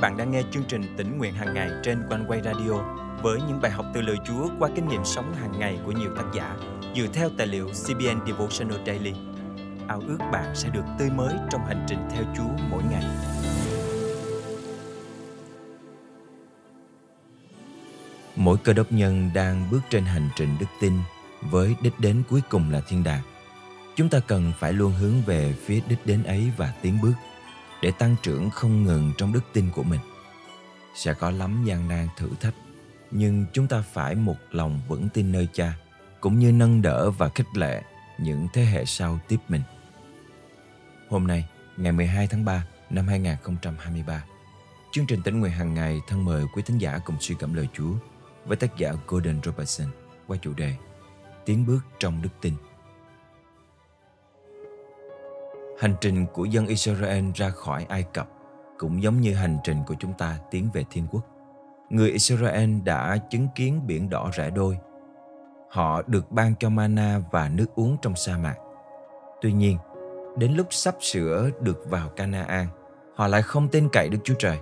bạn đang nghe chương trình tỉnh nguyện hàng ngày trên quanh quay radio với những bài học từ lời Chúa qua kinh nghiệm sống hàng ngày của nhiều tác giả dựa theo tài liệu CBN Devotional Daily. Ao ước bạn sẽ được tươi mới trong hành trình theo Chúa mỗi ngày. Mỗi cơ đốc nhân đang bước trên hành trình đức tin với đích đến cuối cùng là thiên đàng. Chúng ta cần phải luôn hướng về phía đích đến ấy và tiến bước để tăng trưởng không ngừng trong đức tin của mình. Sẽ có lắm gian nan thử thách, nhưng chúng ta phải một lòng vững tin nơi Cha, cũng như nâng đỡ và khích lệ những thế hệ sau tiếp mình. Hôm nay, ngày 12 tháng 3 năm 2023, chương trình tỉnh nguyện hàng ngày thân mời quý thính giả cùng suy cảm lời Chúa với tác giả Gordon Robertson qua chủ đề Tiến bước trong đức tin. Hành trình của dân Israel ra khỏi Ai Cập cũng giống như hành trình của chúng ta tiến về thiên quốc. Người Israel đã chứng kiến biển đỏ rẽ đôi. Họ được ban cho mana và nước uống trong sa mạc. Tuy nhiên, đến lúc sắp sửa được vào Canaan, họ lại không tin cậy Đức Chúa Trời,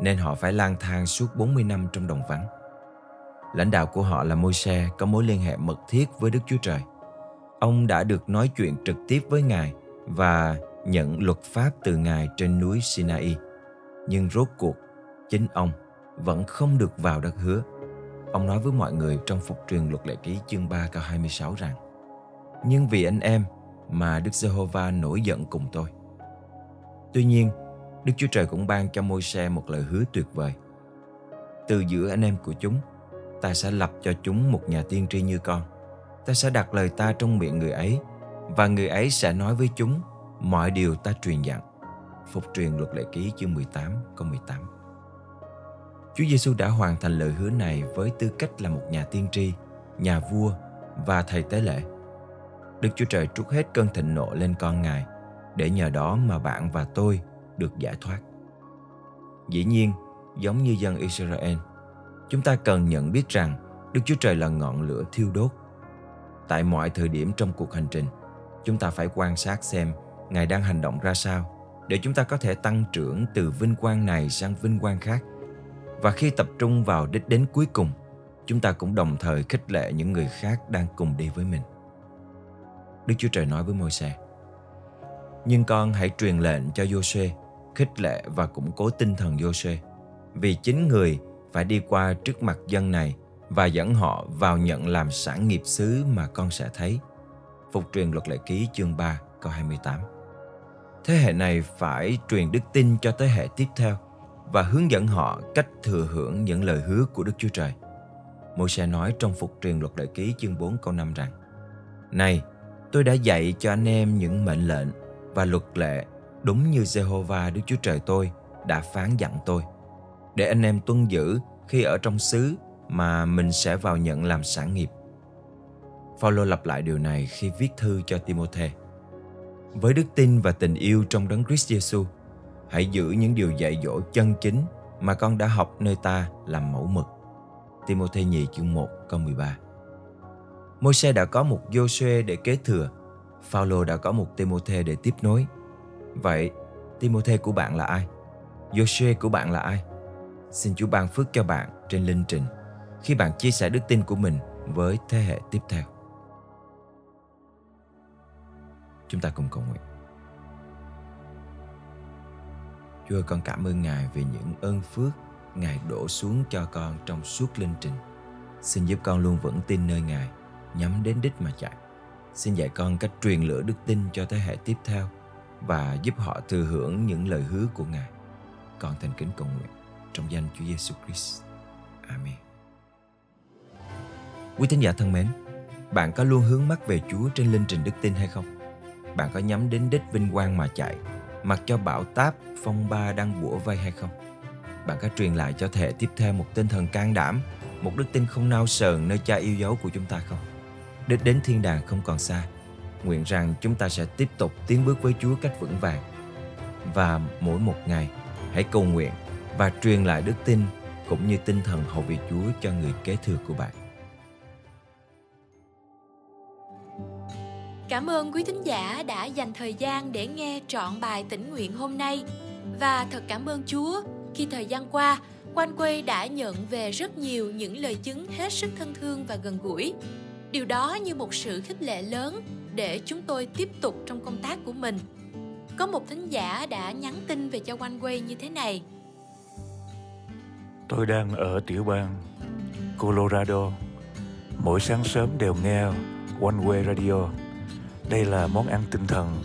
nên họ phải lang thang suốt 40 năm trong đồng vắng. Lãnh đạo của họ là Môi-se có mối liên hệ mật thiết với Đức Chúa Trời. Ông đã được nói chuyện trực tiếp với Ngài và nhận luật pháp từ Ngài trên núi Sinai. Nhưng rốt cuộc, chính ông vẫn không được vào đất hứa. Ông nói với mọi người trong phục truyền luật lệ ký chương 3 câu 26 rằng Nhưng vì anh em mà Đức Giê-hô-va nổi giận cùng tôi. Tuy nhiên, Đức Chúa Trời cũng ban cho Môi-se một lời hứa tuyệt vời. Từ giữa anh em của chúng, ta sẽ lập cho chúng một nhà tiên tri như con. Ta sẽ đặt lời ta trong miệng người ấy và người ấy sẽ nói với chúng mọi điều ta truyền dặn. Phục truyền luật lệ ký chương 18 câu 18 Chúa Giêsu đã hoàn thành lời hứa này với tư cách là một nhà tiên tri, nhà vua và thầy tế lễ. Đức Chúa Trời trút hết cơn thịnh nộ lên con Ngài để nhờ đó mà bạn và tôi được giải thoát. Dĩ nhiên, giống như dân Israel, chúng ta cần nhận biết rằng Đức Chúa Trời là ngọn lửa thiêu đốt. Tại mọi thời điểm trong cuộc hành trình, chúng ta phải quan sát xem Ngài đang hành động ra sao để chúng ta có thể tăng trưởng từ vinh quang này sang vinh quang khác. Và khi tập trung vào đích đến cuối cùng, chúng ta cũng đồng thời khích lệ những người khác đang cùng đi với mình. Đức Chúa Trời nói với môi xe Nhưng con hãy truyền lệnh cho Giô-suê, khích lệ và củng cố tinh thần Giô-suê, vì chính người phải đi qua trước mặt dân này và dẫn họ vào nhận làm sản nghiệp xứ mà con sẽ thấy. Phục truyền luật lệ ký chương 3 câu 28 Thế hệ này phải truyền đức tin cho thế hệ tiếp theo và hướng dẫn họ cách thừa hưởng những lời hứa của Đức Chúa Trời. Môi-se nói trong phục truyền luật lệ ký chương 4 câu 5 rằng Này, tôi đã dạy cho anh em những mệnh lệnh và luật lệ đúng như Jehovah Đức Chúa Trời tôi đã phán dặn tôi để anh em tuân giữ khi ở trong xứ mà mình sẽ vào nhận làm sản nghiệp. Phaolô lặp lại điều này khi viết thư cho Timôthê. Với đức tin và tình yêu trong đấng Christ Jesus, hãy giữ những điều dạy dỗ chân chính mà con đã học nơi ta làm mẫu mực. Timôthê nhì chương 1 câu 13 Môi-se đã có một Giô-suê để kế thừa, Phaolô đã có một Timôthê để tiếp nối. Vậy, Timôthê của bạn là ai? Giô-suê của bạn là ai? Xin Chúa ban phước cho bạn trên linh trình khi bạn chia sẻ đức tin của mình với thế hệ tiếp theo. Chúng ta cùng cầu nguyện. Chúa con cảm ơn Ngài vì những ơn phước Ngài đổ xuống cho con trong suốt linh trình. Xin giúp con luôn vững tin nơi Ngài, nhắm đến đích mà chạy. Xin dạy con cách truyền lửa đức tin cho thế hệ tiếp theo và giúp họ thừa hưởng những lời hứa của Ngài. Con thành kính cầu nguyện trong danh Chúa Giêsu Christ. Amen. Quý thính giả thân mến, bạn có luôn hướng mắt về Chúa trên linh trình đức tin hay không? Bạn có nhắm đến đích vinh quang mà chạy, mặc cho bão táp, phong ba đang bủa vây hay không? Bạn có truyền lại cho thể tiếp theo một tinh thần can đảm, một đức tin không nao sờn nơi cha yêu dấu của chúng ta không? Đích đến thiên đàng không còn xa. Nguyện rằng chúng ta sẽ tiếp tục tiến bước với Chúa cách vững vàng. Và mỗi một ngày, hãy cầu nguyện và truyền lại đức tin cũng như tinh thần hầu việc Chúa cho người kế thừa của bạn. Cảm ơn quý thính giả đã dành thời gian để nghe trọn bài tĩnh nguyện hôm nay và thật cảm ơn Chúa, khi thời gian qua, Quan Quê đã nhận về rất nhiều những lời chứng hết sức thân thương và gần gũi. Điều đó như một sự khích lệ lớn để chúng tôi tiếp tục trong công tác của mình. Có một thính giả đã nhắn tin về cho Quan Quê như thế này. Tôi đang ở tiểu bang Colorado. Mỗi sáng sớm đều nghe One Way Radio. Đây là món ăn tinh thần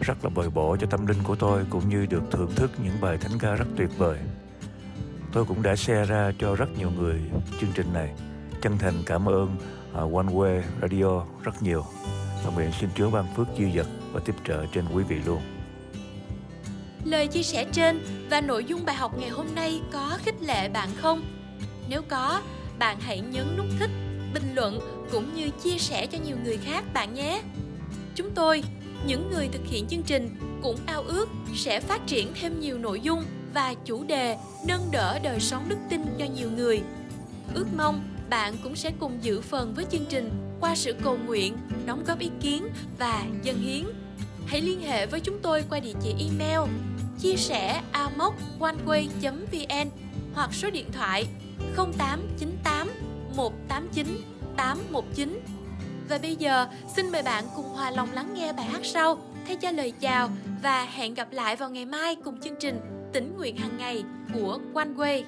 rất là bồi bổ cho tâm linh của tôi cũng như được thưởng thức những bài thánh ca rất tuyệt vời. Tôi cũng đã share ra cho rất nhiều người chương trình này. Chân thành cảm ơn uh, One Way Radio rất nhiều. Và nguyện xin Chúa ban phước dư dật và tiếp trợ trên quý vị luôn. Lời chia sẻ trên và nội dung bài học ngày hôm nay có khích lệ bạn không? Nếu có, bạn hãy nhấn nút thích, bình luận cũng như chia sẻ cho nhiều người khác bạn nhé. Chúng tôi, những người thực hiện chương trình cũng ao ước sẽ phát triển thêm nhiều nội dung và chủ đề nâng đỡ đời sống đức tin cho nhiều người. Ước mong bạn cũng sẽ cùng giữ phần với chương trình qua sự cầu nguyện, đóng góp ý kiến và dân hiến. Hãy liên hệ với chúng tôi qua địa chỉ email chia sẻ amoconeway.vn hoặc số điện thoại 0898 189 819. Và bây giờ, xin mời bạn cùng hòa lòng lắng nghe bài hát sau thay cho lời chào và hẹn gặp lại vào ngày mai cùng chương trình Tỉnh nguyện hàng ngày của One Way.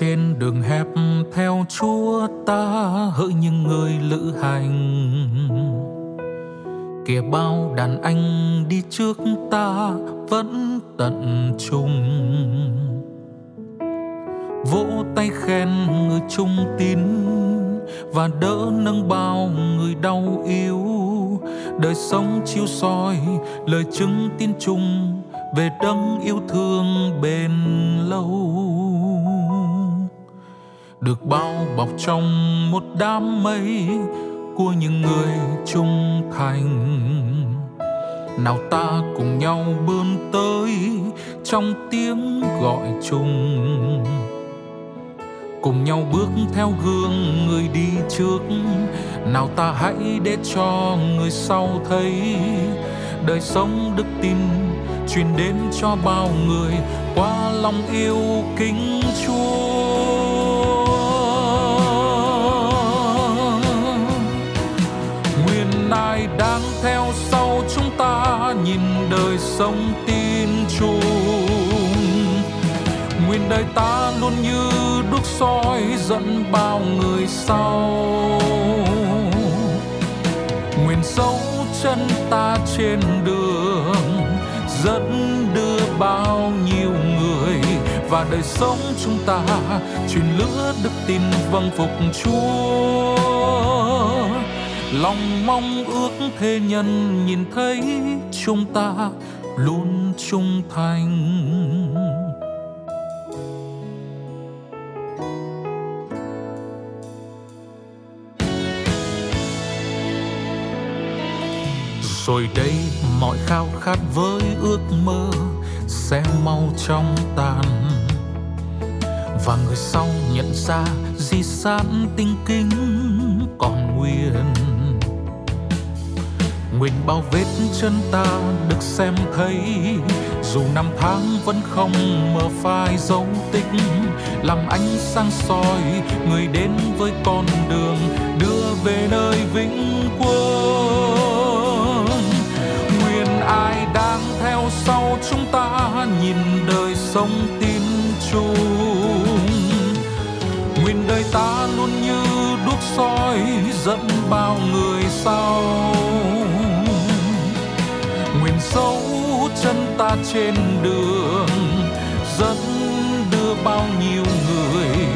Trên đường hẹp theo chúa ta hỡi những người lữ hành. Kìa bao đàn anh đi trước ta vẫn tận trung. Vỗ tay khen người trung tín và đỡ nâng bao người đau yếu. Đời sống chiếu soi, lời chứng tin chung về đấng yêu thương bền lâu được bao bọc trong một đám mây của những người trung thành. Nào ta cùng nhau bươn tới trong tiếng gọi chung. Cùng nhau bước theo gương người đi trước. Nào ta hãy để cho người sau thấy đời sống đức tin truyền đến cho bao người qua lòng yêu kính chúa. Đang theo sau chúng ta nhìn đời sống tin chung. Nguyện đời ta luôn như đuốc soi dẫn bao người sau. Nguyện dấu chân ta trên đường dẫn đưa bao nhiêu người và đời sống chúng ta, truyền lửa đức tin vâng phục Chúa lòng mong ước thế nhân nhìn thấy chúng ta luôn trung thành. Rồi đây mọi khao khát với ước mơ sẽ mau trong tàn và người sau nhận ra di sản tinh kính còn nguyên nguyện bao vết chân ta được xem thấy. Dù năm tháng vẫn không mờ phai dấu tích, làm ánh sáng soi người đến với con đường đưa về nơi vĩnh quang nguyện ai đang theo sau chúng ta nhìn đời sống tin chung. Nguyện đời ta luôn như đuốc soi dẫn bao người sau. Trên đường, dẫn đưa bao nhiêu người.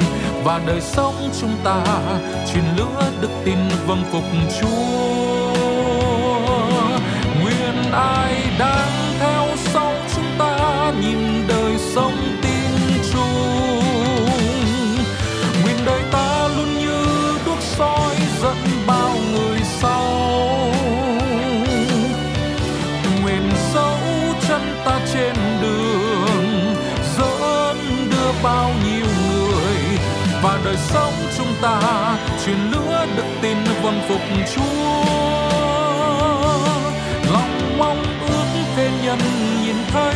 Và đời sống chúng ta truyền lửa đức tin vâng phục Chúa. Nguyện ai đang theo sau chúng ta, nhìn đời sống tin sống chúng ta, truyền lửa đức tin vâng phục Chúa lòng mong ước thế nhân nhìn thấy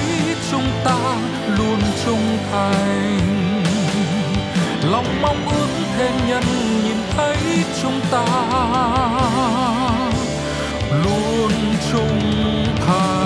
chúng ta luôn trung thành lòng mong ước thế nhân nhìn thấy chúng ta luôn trung thành.